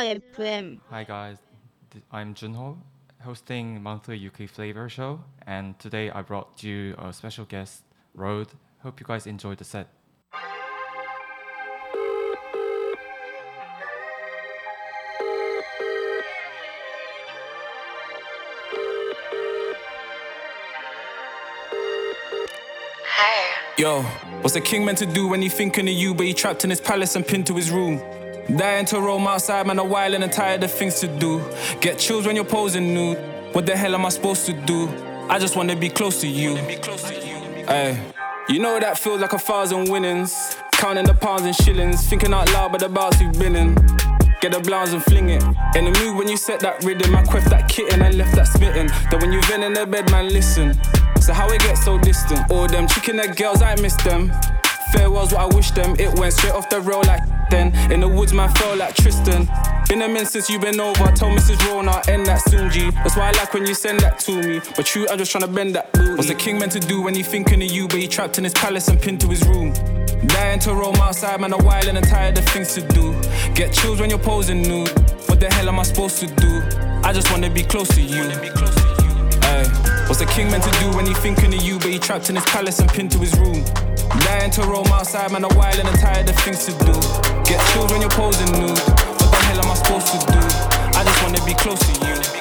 FM. Hi guys, I'm JUUNO, hosting monthly UK Flavor Show, and today I brought you a special guest, RHODE. Hope you guys enjoyed the set. Yo, what's a king meant to do when he thinking of you, but he trapped in his palace and pinned to his room? Dying to roam outside, man, a while and I'm tired of things to do. Get chills when you're posing nude. What the hell am I supposed to do? I just wanna be close to you. Hey, you know that feels like a thousand winnings. Counting the pounds and shillings, thinking out loud about the bouts we've been in. Get the blouse and fling it. In the mood when you set that rhythm, I queft that kitten and left that smitten. Then when you vent in the bed, man, listen. So how it get so distant? All them chicken head girls, I miss them. Farewell's what I wish them. It went straight off the road like then. In the woods, man, felt like Tristan. Been a minute since you been over. Told Mrs. Rona, end that soon, G. That's why I like when you send that to me. But true, I'm just trying to bend that booty. What's the king meant to do when he thinking of you, but he trapped in his palace and pinned to his room? Dying to roam outside, man, a while and I'm tired of things to do. Get chills when you're posing nude. What the hell am I supposed to do? I just wanna be close to you. Ay, what's the king meant to do when he thinking of you, but he trapped in his palace and pinned to his room? Dying to roam outside, man, a while and I'm tired of things to do. Get chills when you're posing nude. What the hell am I supposed to do? I just wanna be close to you.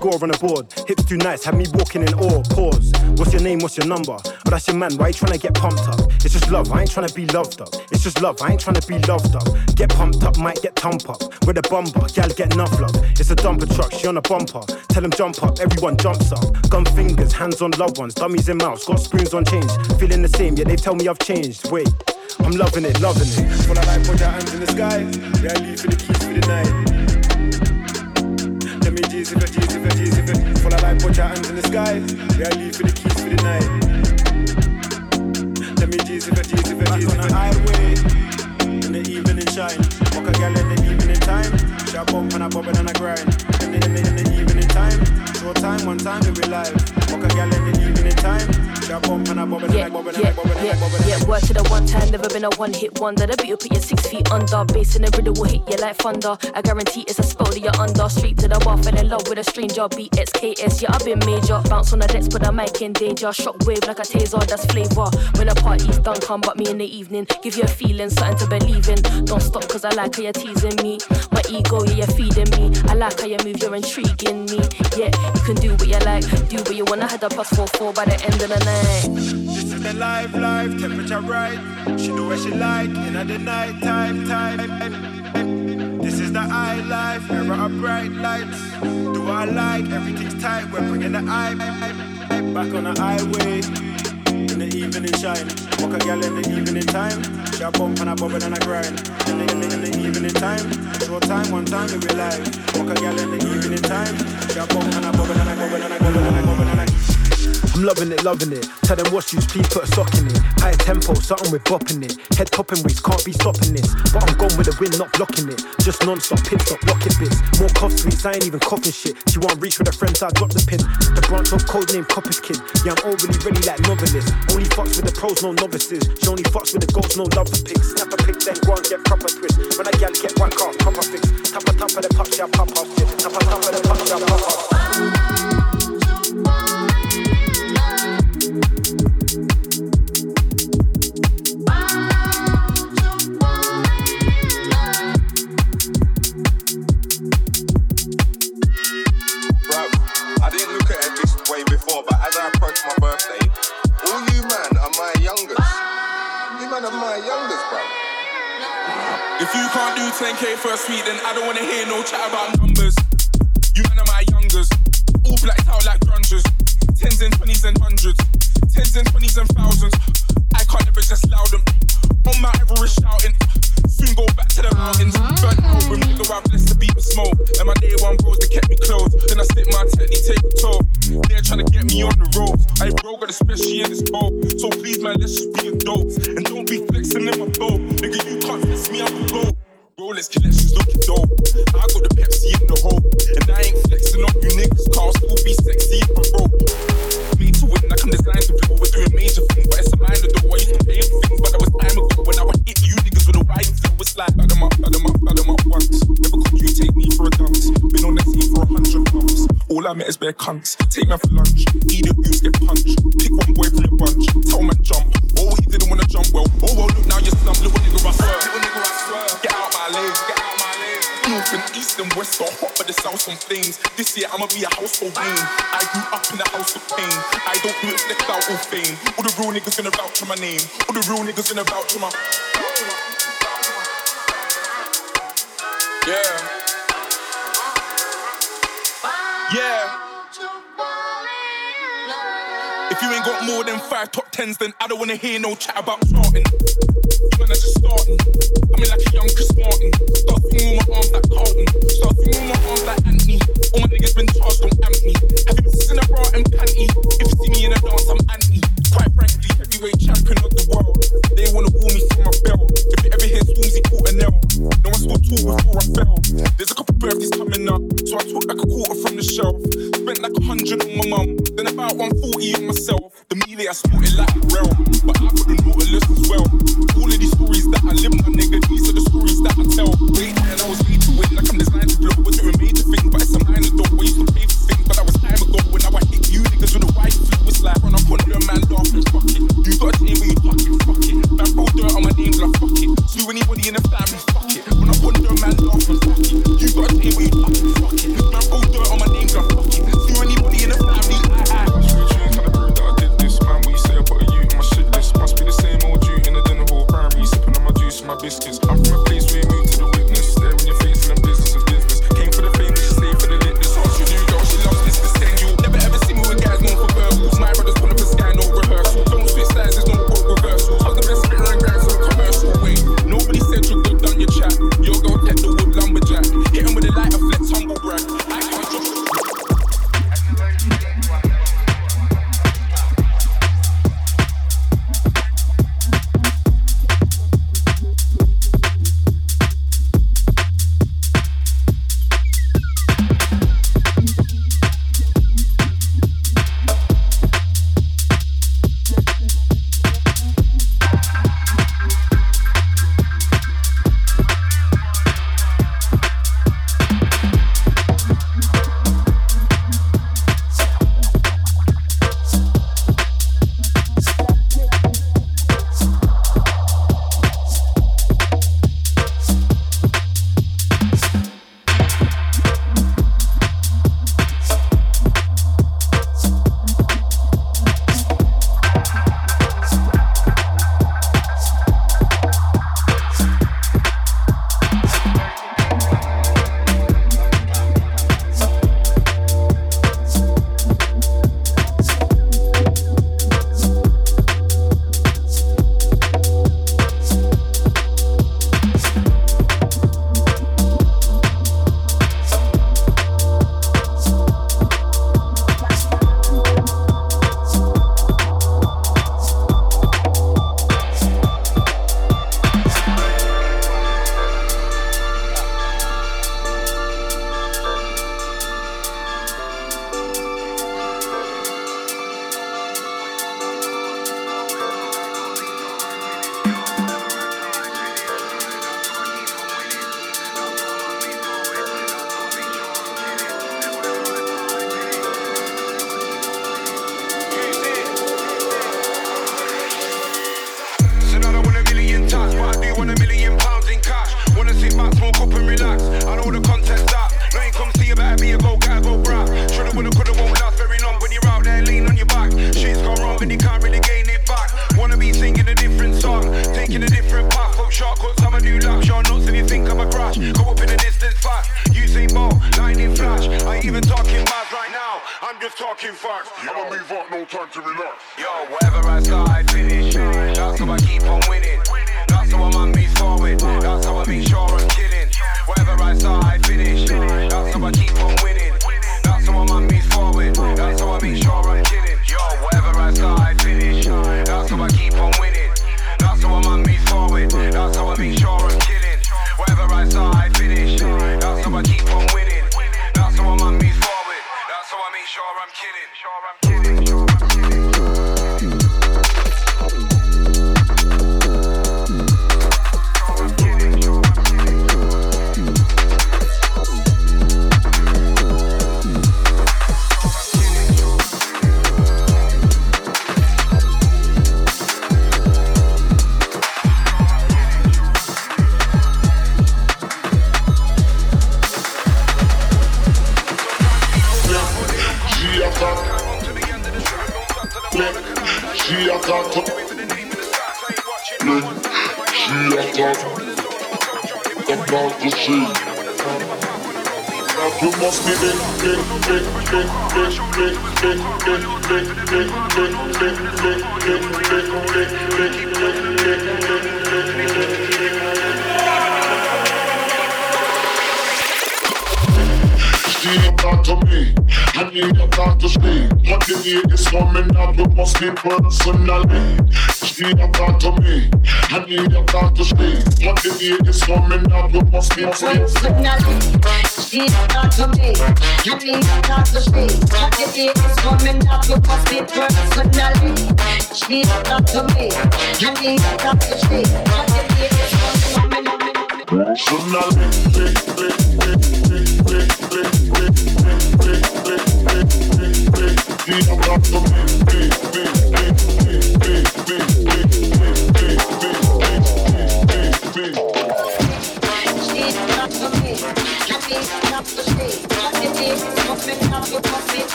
Score on the board? Hips too nice, had me walking in awe. Pause. What's your name? What's your number? But that's your man. Why you trying to get pumped up? It's just love. I ain't trying to be loved up. It's just love. I ain't trying to be loved up. Get pumped up, might get thump up. With a bumper, gal get enough love. It's a dumper truck, she on a bumper. Tell him jump up, everyone jumps up. Gun fingers, hands on loved ones, dummies in mouths, got spoons on change. Feeling the same, yeah, they tell me I've changed. Wait. I'm loving it, loving it. Full of life, put your hands in the sky. Yeah, I leave for the keys for the night. Me G's if it, G's if it, G's if it. Full of life, put your hands in the sky. Yeah, leave for the keys for the night. Let me G's if it, G's if it, G's on the highway in the evening shine. Walk a gal in the evening time. She a bump and a bubble and a grind. In the, in the, in the evening time. Short time, one time we be live. Walk a gal in the evening time. She a bump and a bubble and Yeah, and yeah, and yeah, bubble and a yeah. Word to the one time, never been a one hit wonder. The beat will put you six feet under. Bass in the rhythm will hit you like thunder. I guarantee it's a spell that you're under. Straight to the bar, fell in love with a stranger. BXKS, yeah, I've been major. Bounce on the decks, but the mic in danger. Shockwave like a taser, that's flavor. When the party's done, come but me in the evening. Give you a feeling, something to believe in. Don't stop, cause I like how you're teasing me. My ego, yeah, you're feeding me. I like how you move, you're intriguing me. Yeah, you can do what you like, do what you wanna. Had a plus four four by the end of the night. This is the live, live, temperature right. She do what she like in the night time, time. This is the high life, era of bright lights. Do I like, everything's tight. We're bringing the eye back on the highway in the evening shine. Walk a gal in the evening time. She a bump and a bubble and a grind. In the, in the, in the evening time, short time, one time we be live. Walk a gal in the evening time. She a bump and a bubble and a bubble and a bubble and a bubble and a I'm loving it, loving it. Tell them what's use, please put a sock in it. High tempo, something with bopping it. Head popping waist, can't be stopping this. But I'm gone with the wind, not blocking it. Just non-stop, pit stop, rocket bits. More cough sweets, I ain't even coughing shit. She want reach with her friends, I drop the pin. The branch of code name Copper's Kid. Yeah, I'm overly ready like novelist. Only fucks with the pros, no novices. She only fucks with the ghosts, no love for pigs. Snap a pic, then go and get proper twist. When I gal get one car, proper fix. Tap a tap for the pop, she pop off. Tap a tap for the pop, she pop off. If you can't do 10k first week, then I don't wanna hear no chat about numbers. You man are my youngers, all blacked out like grungers. Tens and twenties and hundreds, tens and twenties and thousands. I can't ever just loud them. On my Everest shouting. Soon go back to the mountains. Burnt album, nigga, I'm blessed to beat with smoke. And my day one bros, they kept me close. Then I slip my technique, take a toll. They're trying to get me on the ropes. I ain't broke, got especially in this boat. So please, man, let's just be adults. And don't be flexing in my boat. Nigga, you can't flex me, I'm a blow. Rolex collections looking dope. I got the Pepsi in the hole. And I ain't flexing on you niggas. Cause still be sexy if I roll. Me to win, I can design to blow. We're doing major things, but it's a minor though. I used to pay for things, but that was time ago. When I would hit you niggas with a wide flow, it's like bag 'em up, bag 'em up, bag 'em up once. Never could you take me for a dance. Been on the scene for a hundred months. All I met is bare cunts. Take me for lunch. Eat the boots, get punched. Pick one boy from your bunch. Tell man jump. Oh, he didn't wanna jump well. Oh, well, look now you're slumped. Little nigga, I swear. Little nigga, I swear. Get out my lane. Get out my lane. North and east and west are hot, but the south some flames. This year I'ma be a household name. I grew up in a house of pain. I don't do it flex out all fame. All the real niggas gonna vouch for my name. All the real niggas gonna vouch for my. Yeah. Yeah. If you ain't got more than five top tens, then I don't wanna hear no chat about starting. You are just starting. I mean like a young Chris Martin. Start swinging my arms like Carlton. Start swinging my arms like Anthony. All my niggas been charged, don't amp me. Have you been in a bra and panty? If you see me in a dance, I'm anti. Quite frankly, heavyweight champion of the world. They wanna woo me from my belt. If you ever hear Stormzy caught a nail, no I saw two before I fell. There's a couple birthdays coming up, so I took like a quarter from the shelf. Spent like a hundred on my mum, then about 140 on myself. The melee I sported like a realm, but I got the nautilus as well. All of these stories that I live, my nigga, these are the stories that I tell. Wait, and I was made to win, like I'm designed to blow. We're doing major things, but it's a minor though. We used to pay for things, but that was time ago. When I hit white flip, it's like run up on the man laughing, fuck it. You got a team where you it, fuck it. Man, roll dirt on my name, like fuck it. Sue anybody in the family, fuck it. Run up on the man laughing, fuck it. You got a team where you it,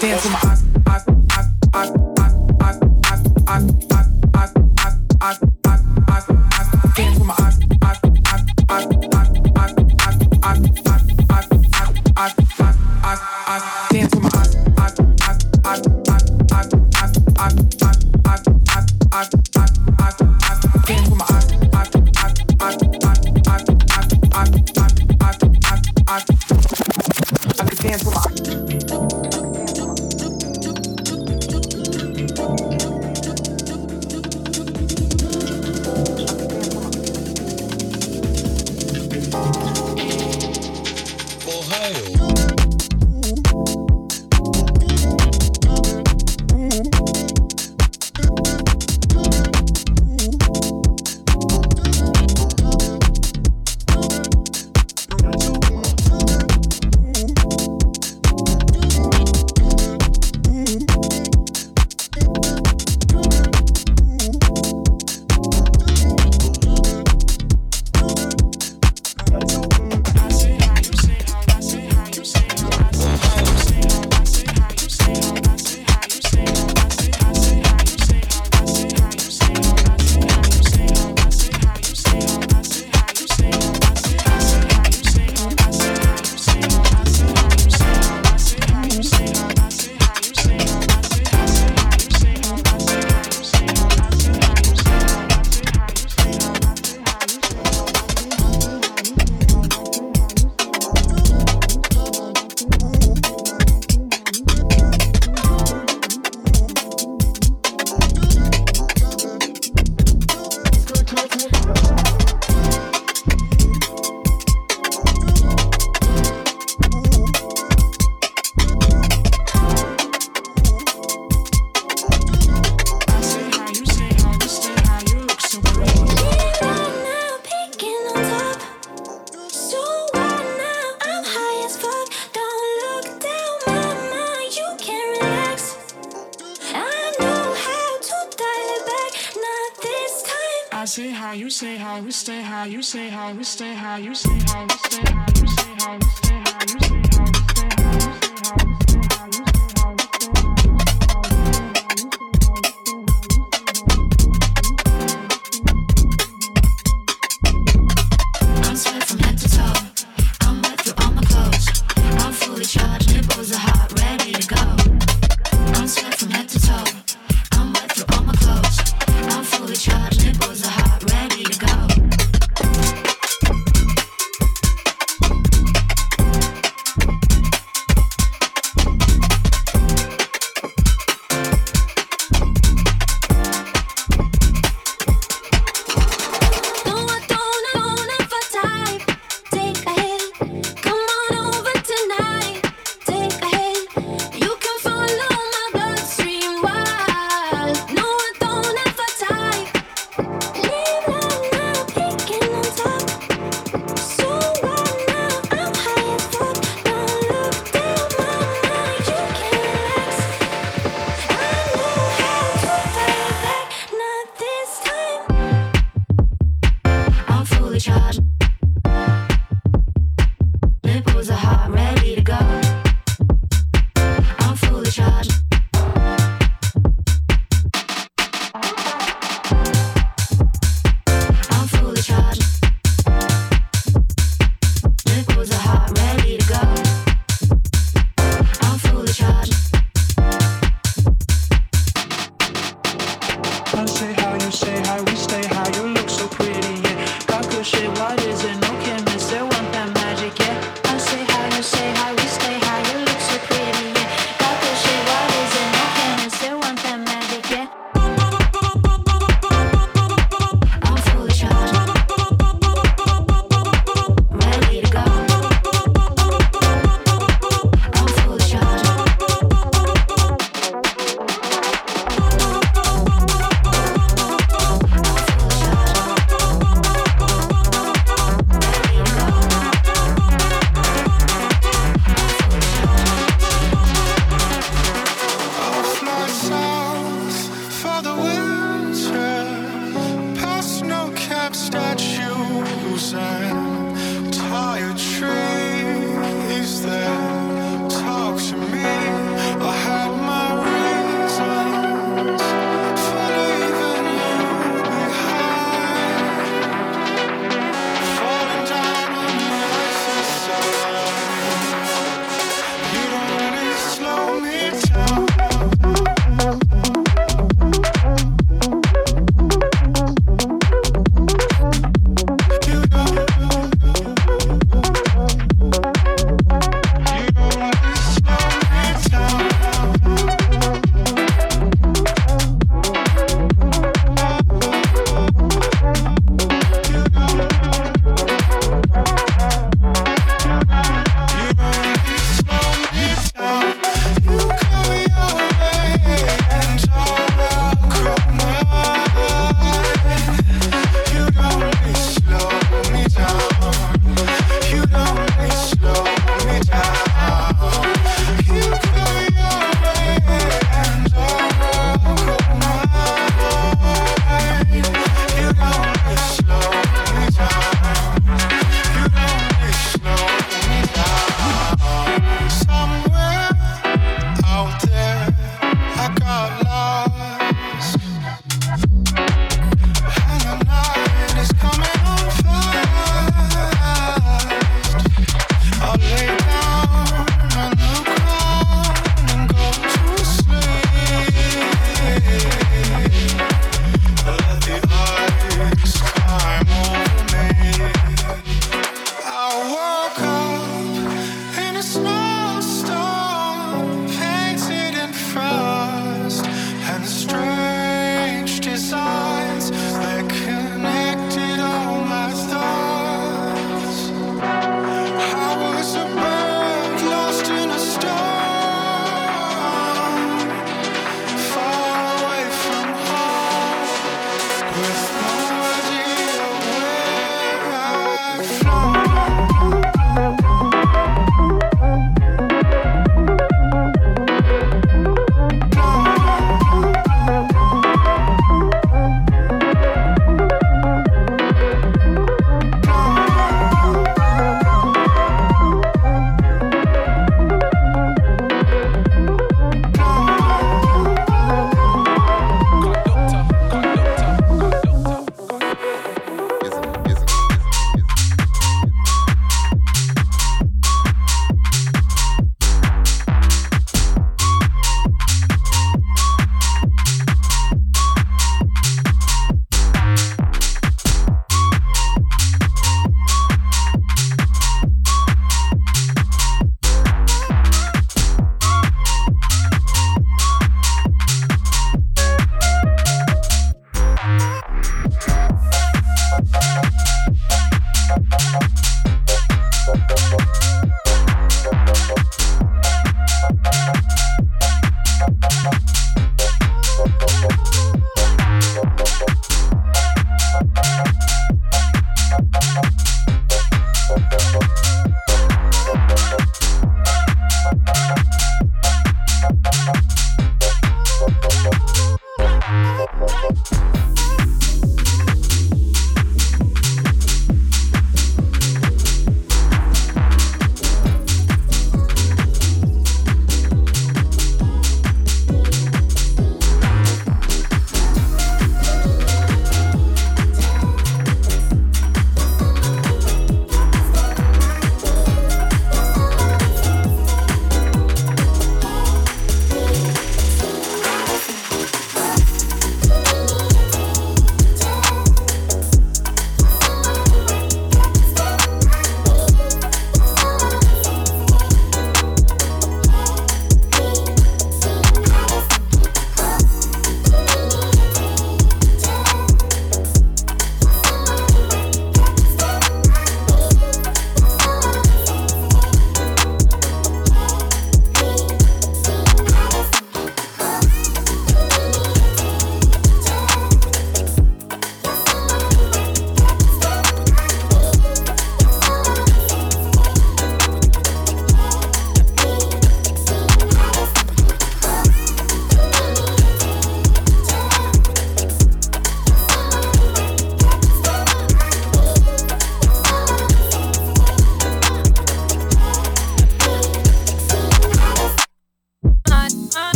Dance in my eyes.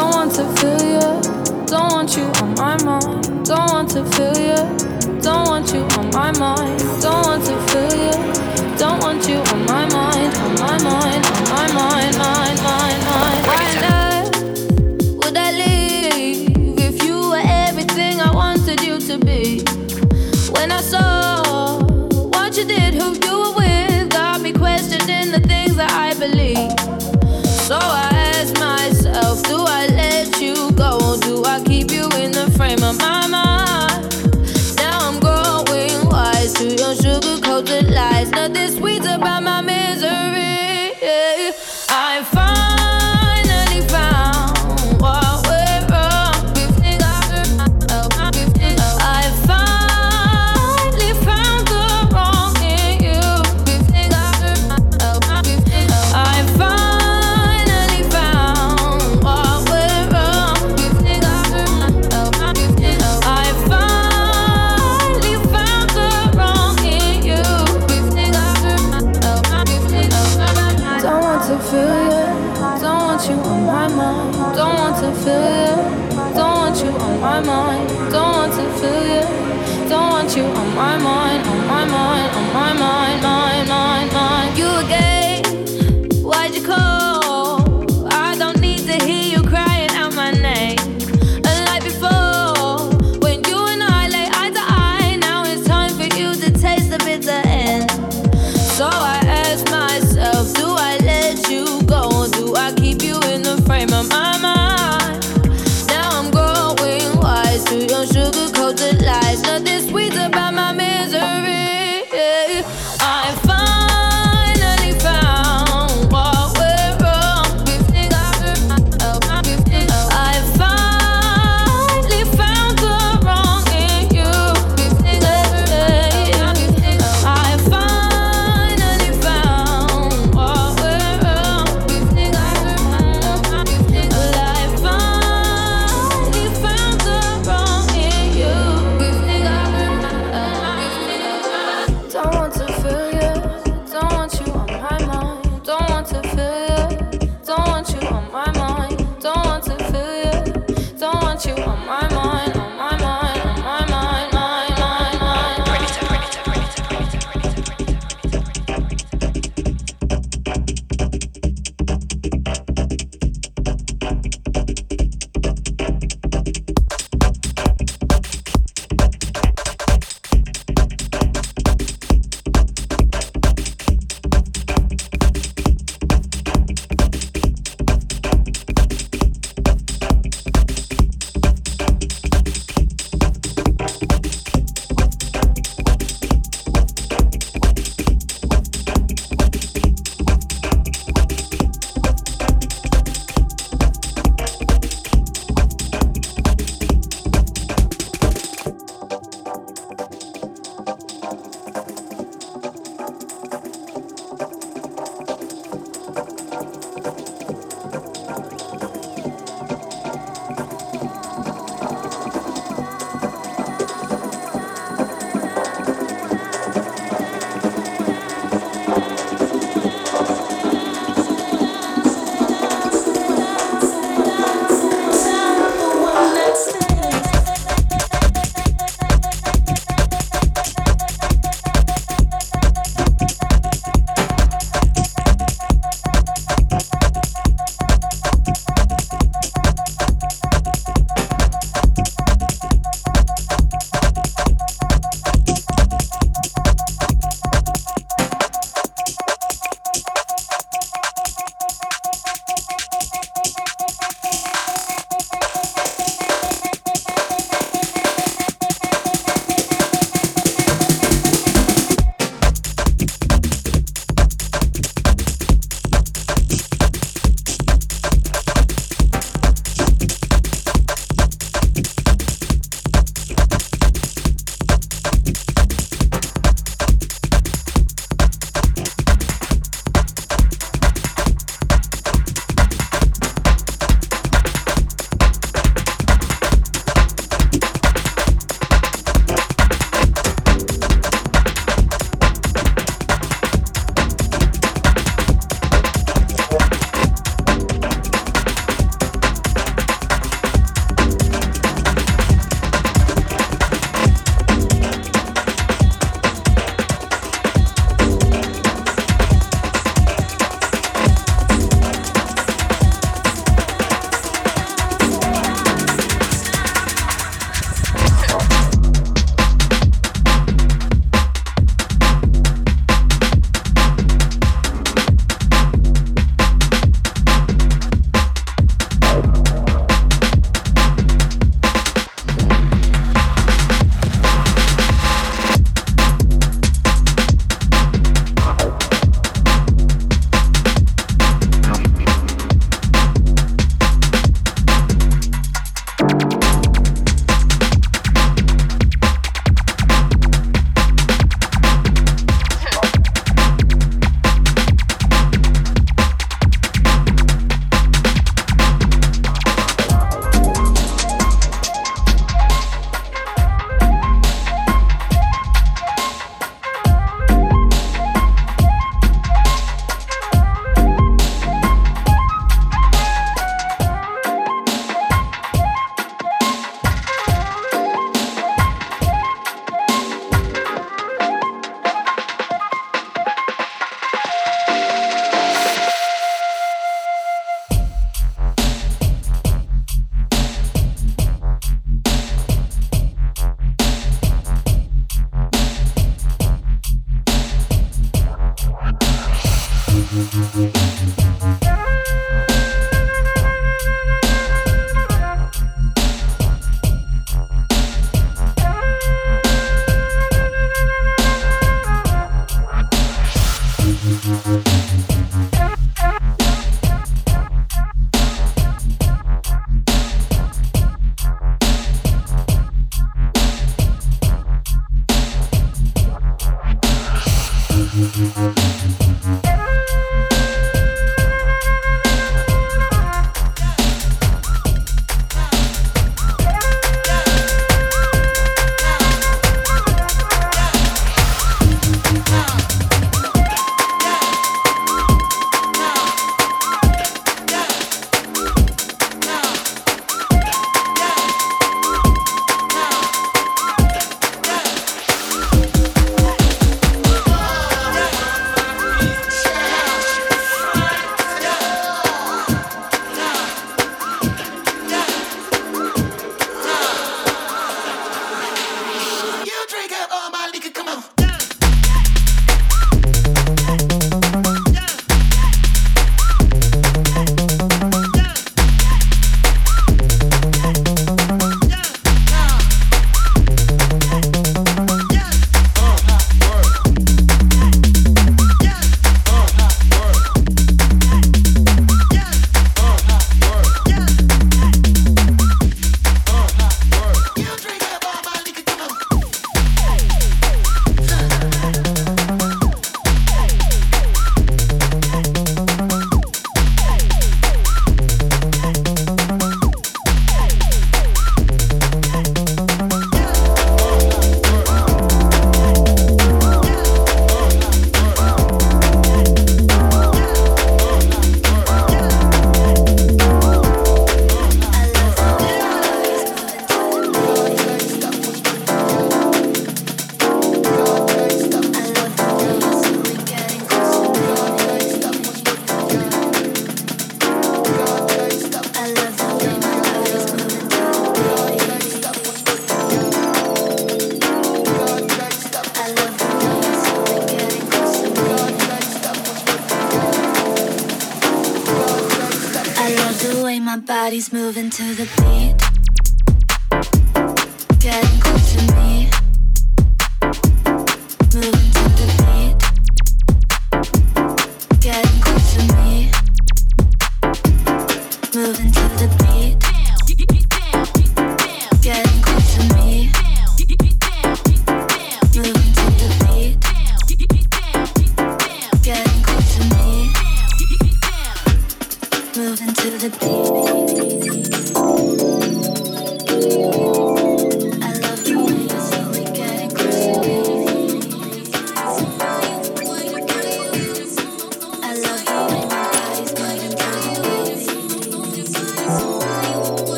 Don't want to feel you. Don't want you on my mind. Don't want to feel you. Don't want you on my mind. Don't want to feel you. Don't want you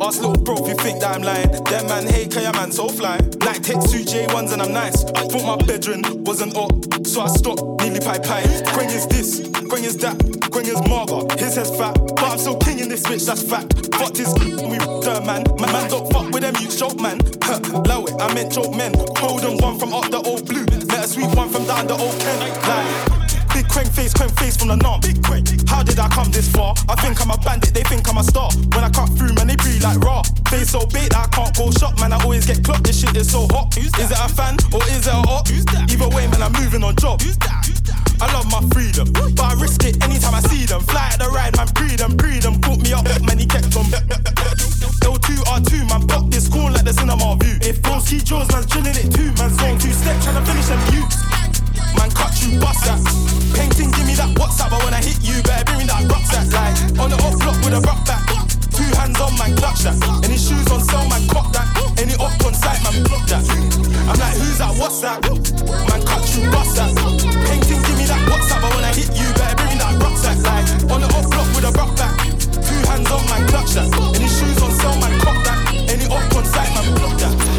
Ask little bro if you think that I'm lying. Them man hate, cause your man so fly. Like text two J1s and I'm nice. I Thought my bedroom wasn't up, so I stopped, nearly pie pie. Is this, Gwen is that, Gwen is Marga. His head's fat, but I'm still king in this bitch, that's fact. Fucked his we the man. My man don't fuck with them, you choke man. Huh, Low it, I meant choke men. Golden one from up the old blue. Let a sweet one from down the old pen. Like, crank face, crank face from the norm. Big crank. How did I come this far? I think I'm a bandit, they think I'm a star. When I cut through, man, they breathe like raw. Face so big that I can't go shop, man. I always get clocked. This shit is so hot. Is it a fan or is it a op? Either way, man, I'm moving on job. I love my freedom, but I risk it anytime I see them. Fly at the ride, man, breed them, breed them. Put me up, man, he kept on. L2 R2, man, pop this corn like the cinema view. If bros see Jaws, man's chilling it too. Man, zone two step, trying to finish them youths. Man, cut you, bust that. Painting, give me that WhatsApp, I hit you, better bring me that rucksack. Like, on the off block with a rock back. Two hands on, man, clutch that. Any shoes on sale, man, cock that. Any up on site, man, block that. I'm like, who's that, what's that? Man, cut you, bust that. Painting, give me that WhatsApp, I hit you, better bring me that rucksack. Like, on the off block with a rock back. Two hands on, man, clutch that. Any shoes on sale, man, cock that. Any up on site, man, block that.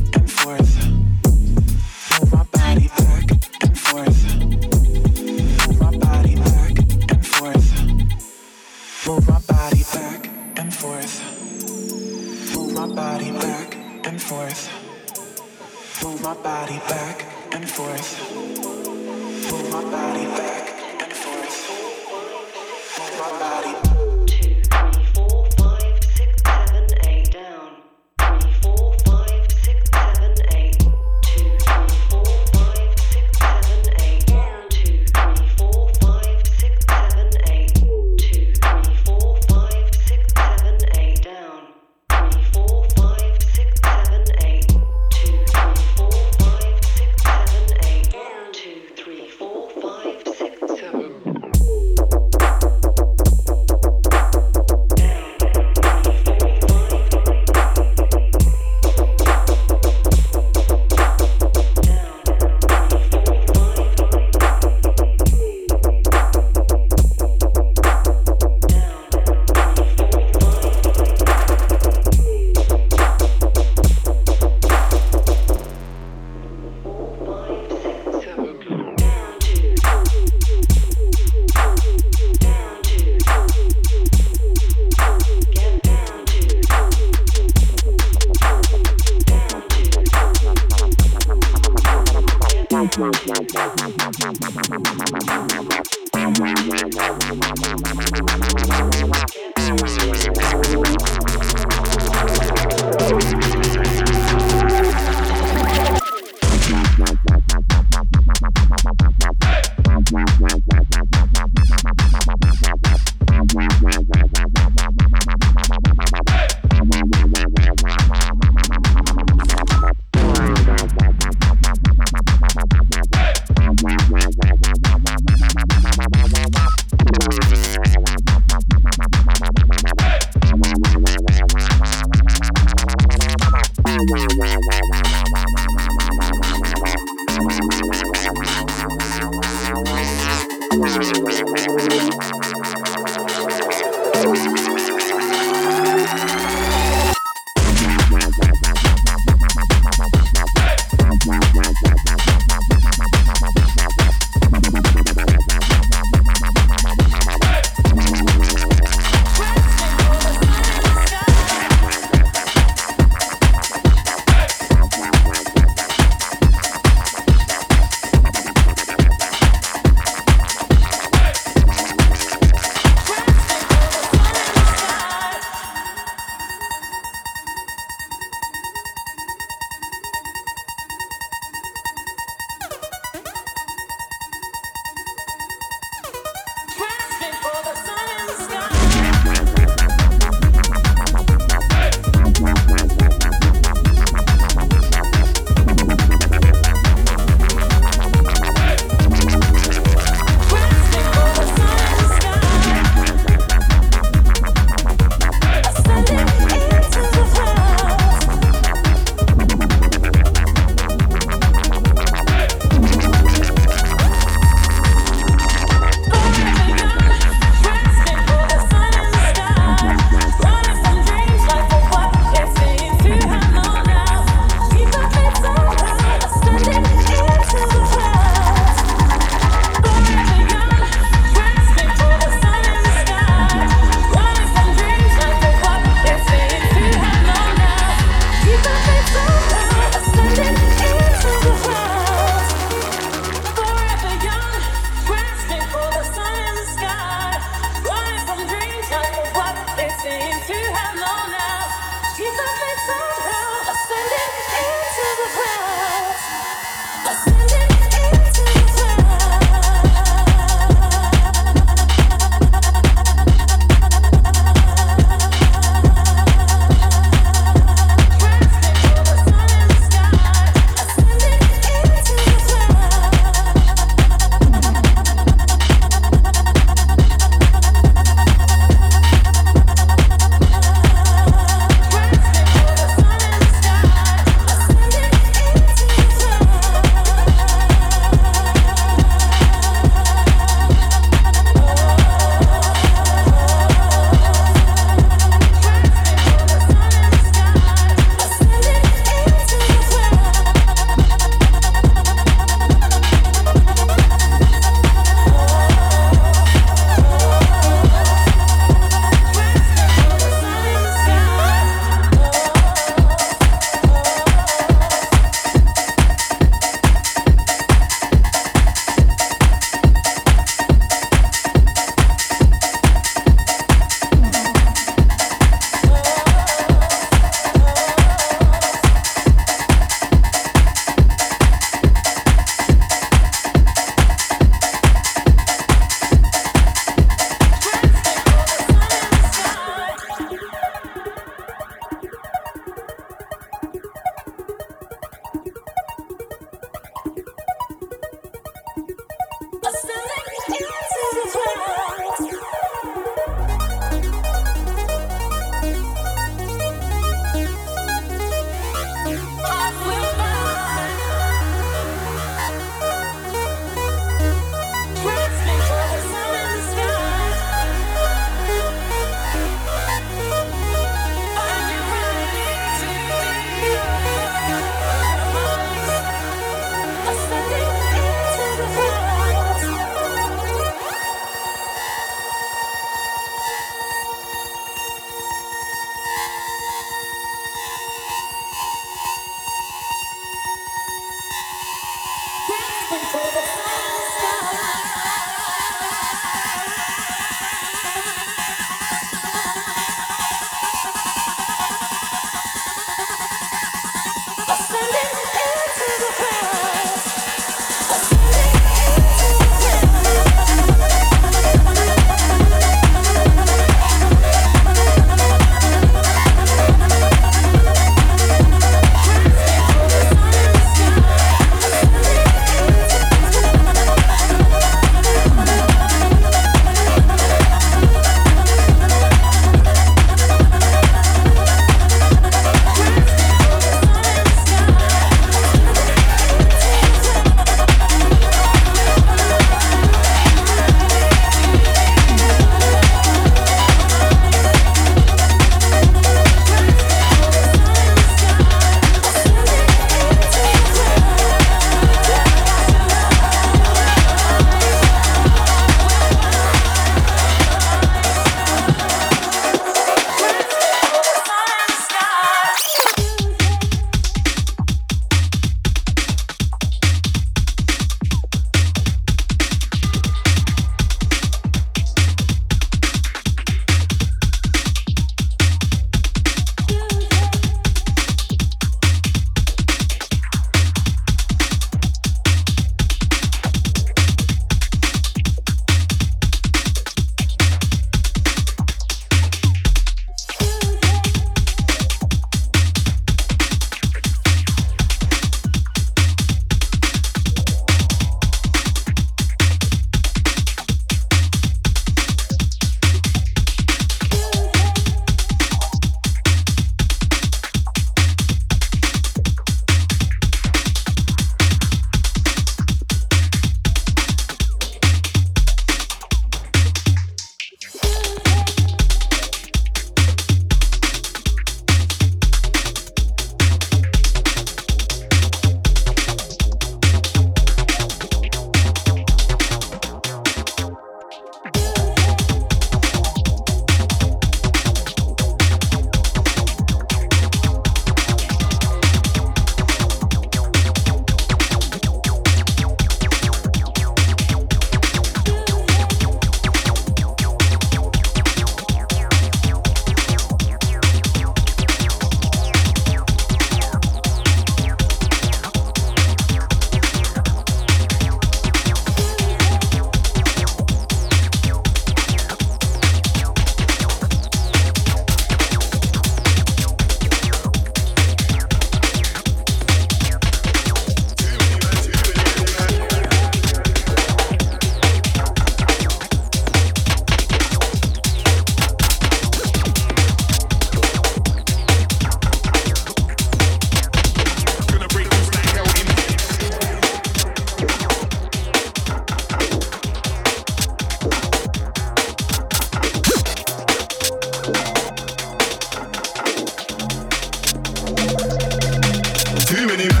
too many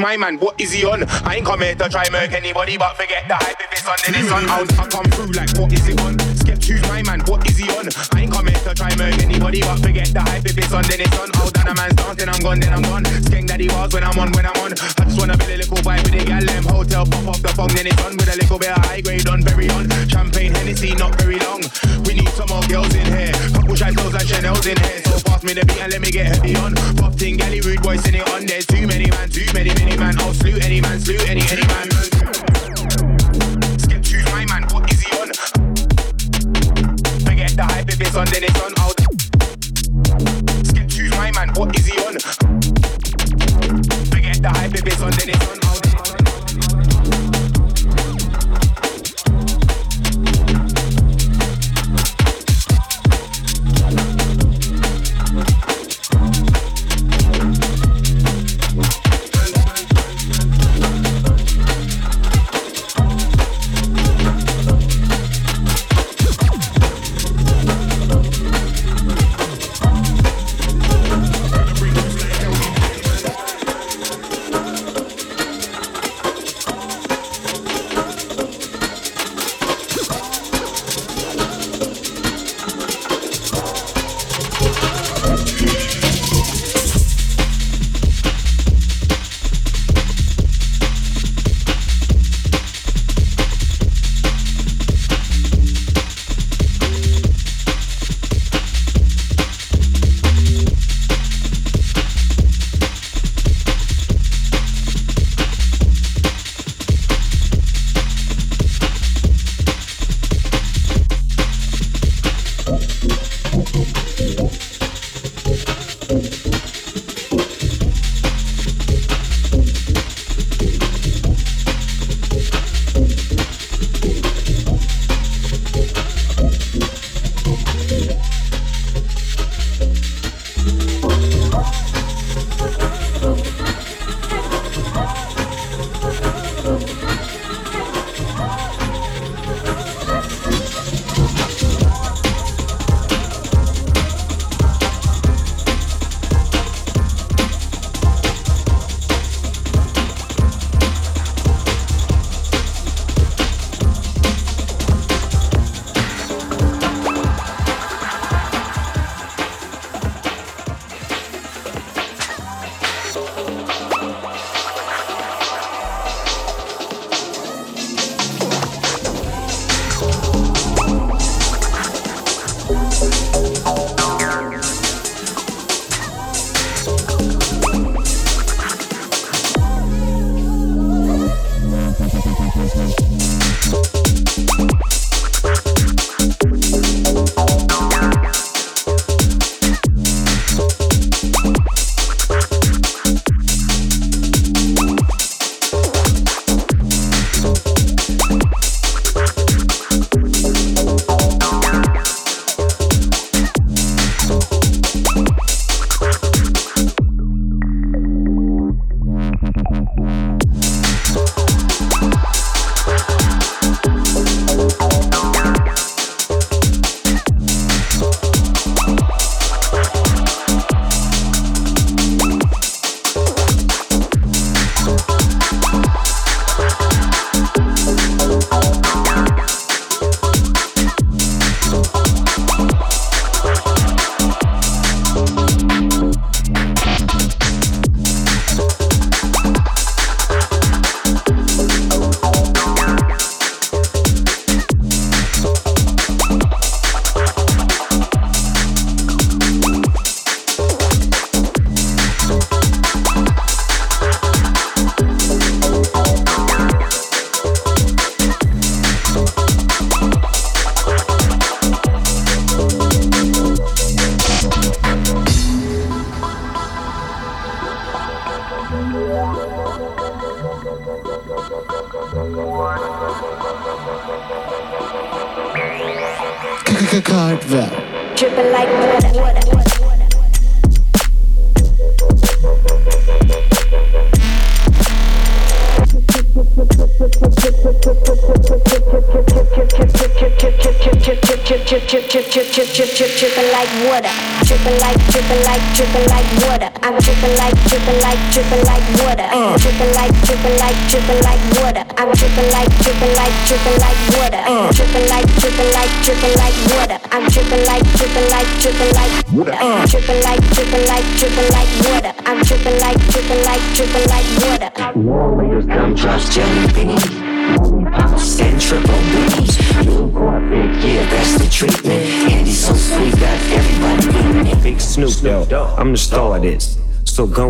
my man? What is he on? I ain't come here to try murk anybody, but forget the hype if it's on, then it's on. I come through like, what is it on? Skeps, who's my man? What is he on? I ain't come here to try murk anybody, but forget the hype if it's on, then it's on. Hold on, a man's dancing, I'm gone, then I'm gone. Skeng daddy was when I'm on, when I'm on. I just wanna build a little vibe with the gal, them hotel, pop off the phone, then it's on with a little bit of high grade on, very on. Champagne, Hennessy, not very long. We need some more girls in here. Couple Chantels and Chanel's in here. So pass me the beat and let me get heavy on. Pop ting, galley, rude boy, sing it on. There's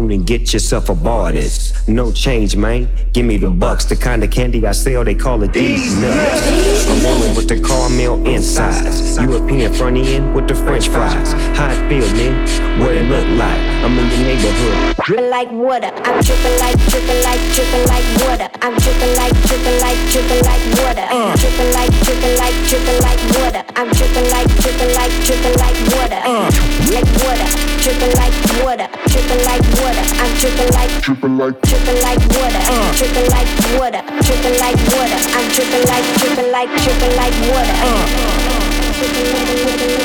phone and get yourself a artist. No change, man. Give me the bucks. The kind of candy I sell, they call it these nuts. A woman with the caramel insides. European front end with the French fries. How it feel, man? What it look like? I'm in the neighborhood. Dripping like water. I'm dripping like, dripping like, dripping like water. I'm dripping like, dripping like, dripping like water. Uh. Dripping like, dripping like, dripping like water. I'm dripping like, dripping like, dripping like water. Uh. Like water. Dripping like water. Dripping like like water. I'm dripping like dripping like dripping like water. Uh. Dripping like water. Dripping like water. I'm dripping like dripping like dripping like water. Uh. Dripping like, dripping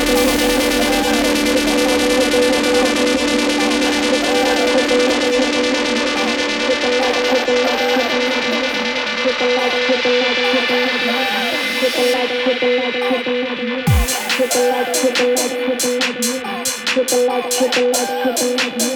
like, tripping like tripping like tripping like like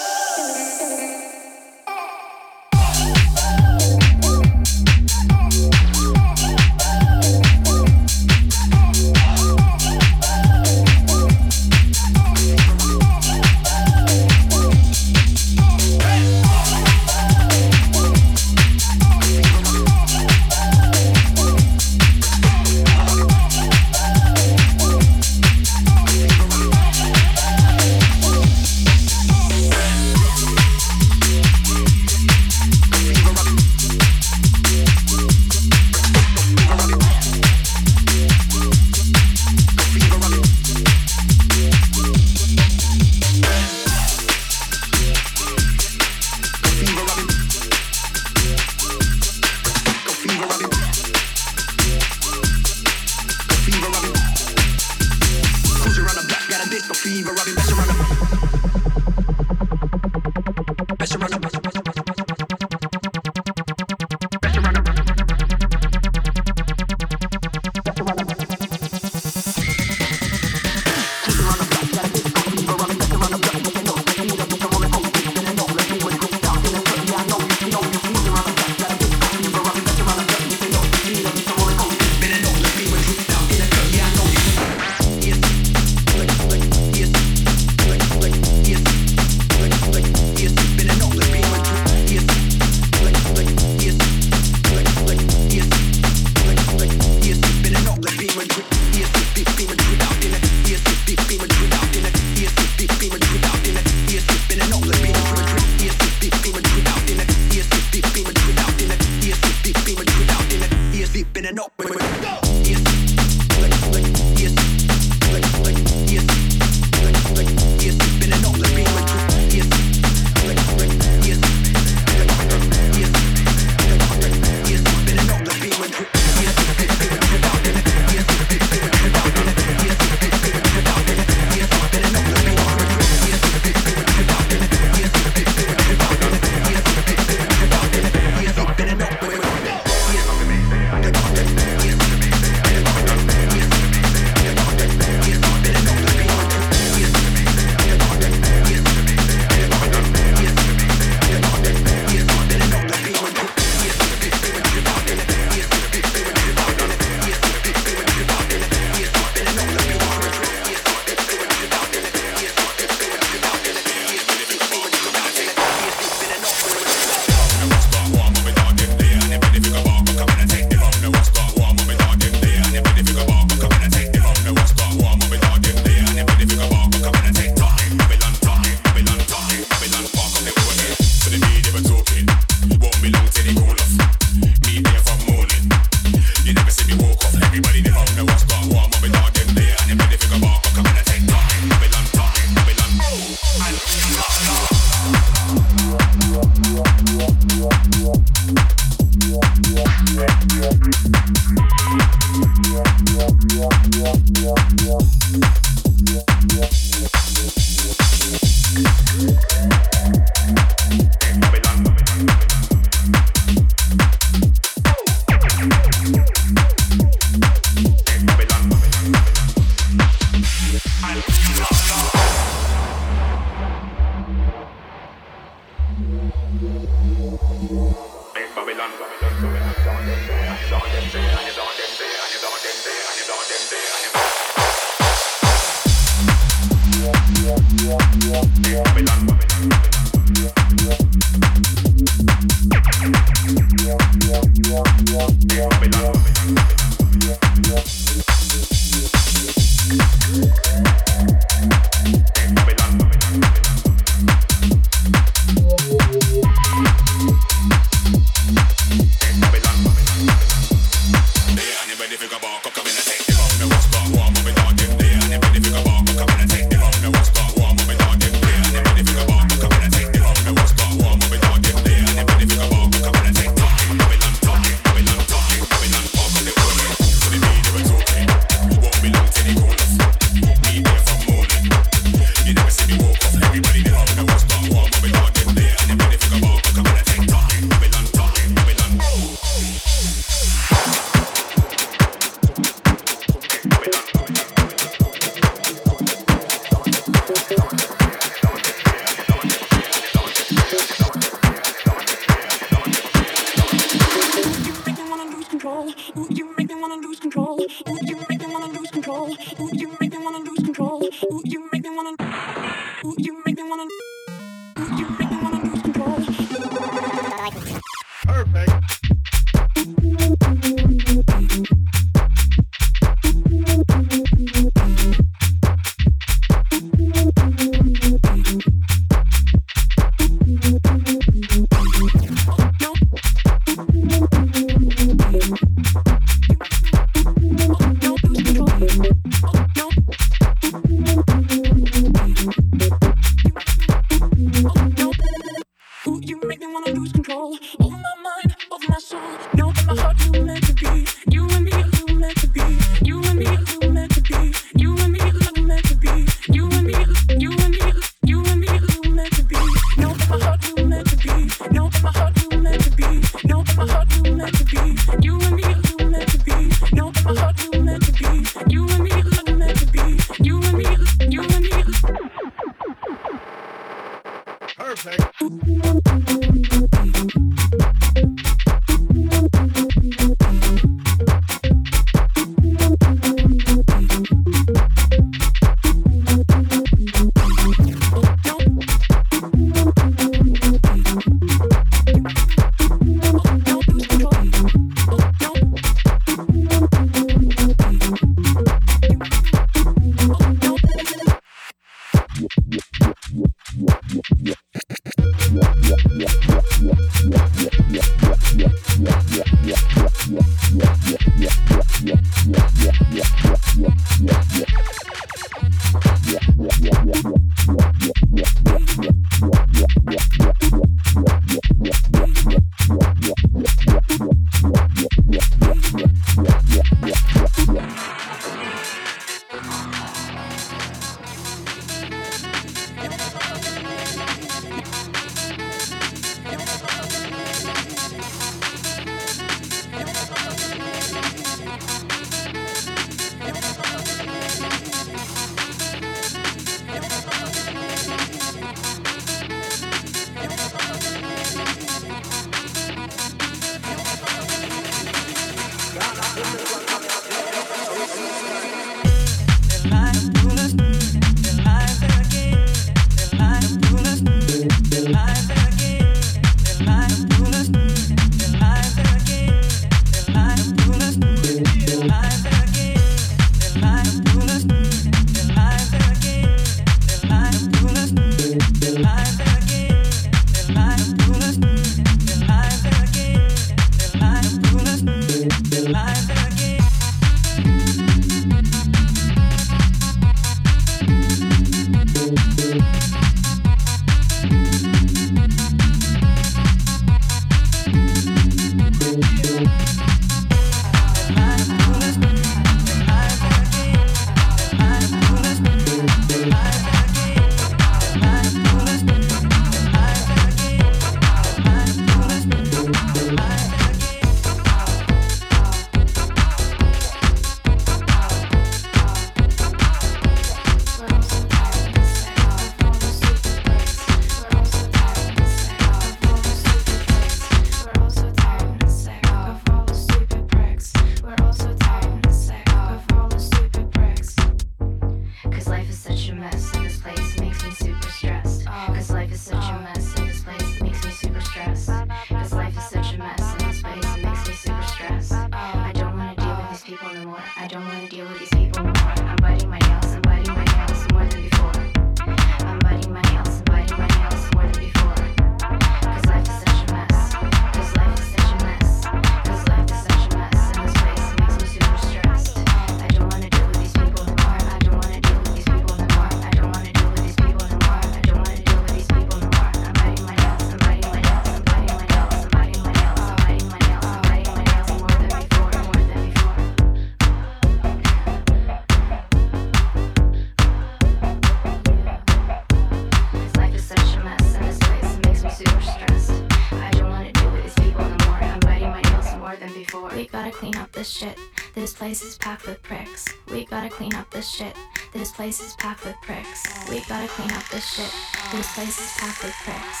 We gotta clean up this shit. This place is packed with pricks. We gotta clean up this shit. This place is packed with pricks.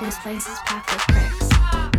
This place is packed with pricks.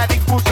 static, push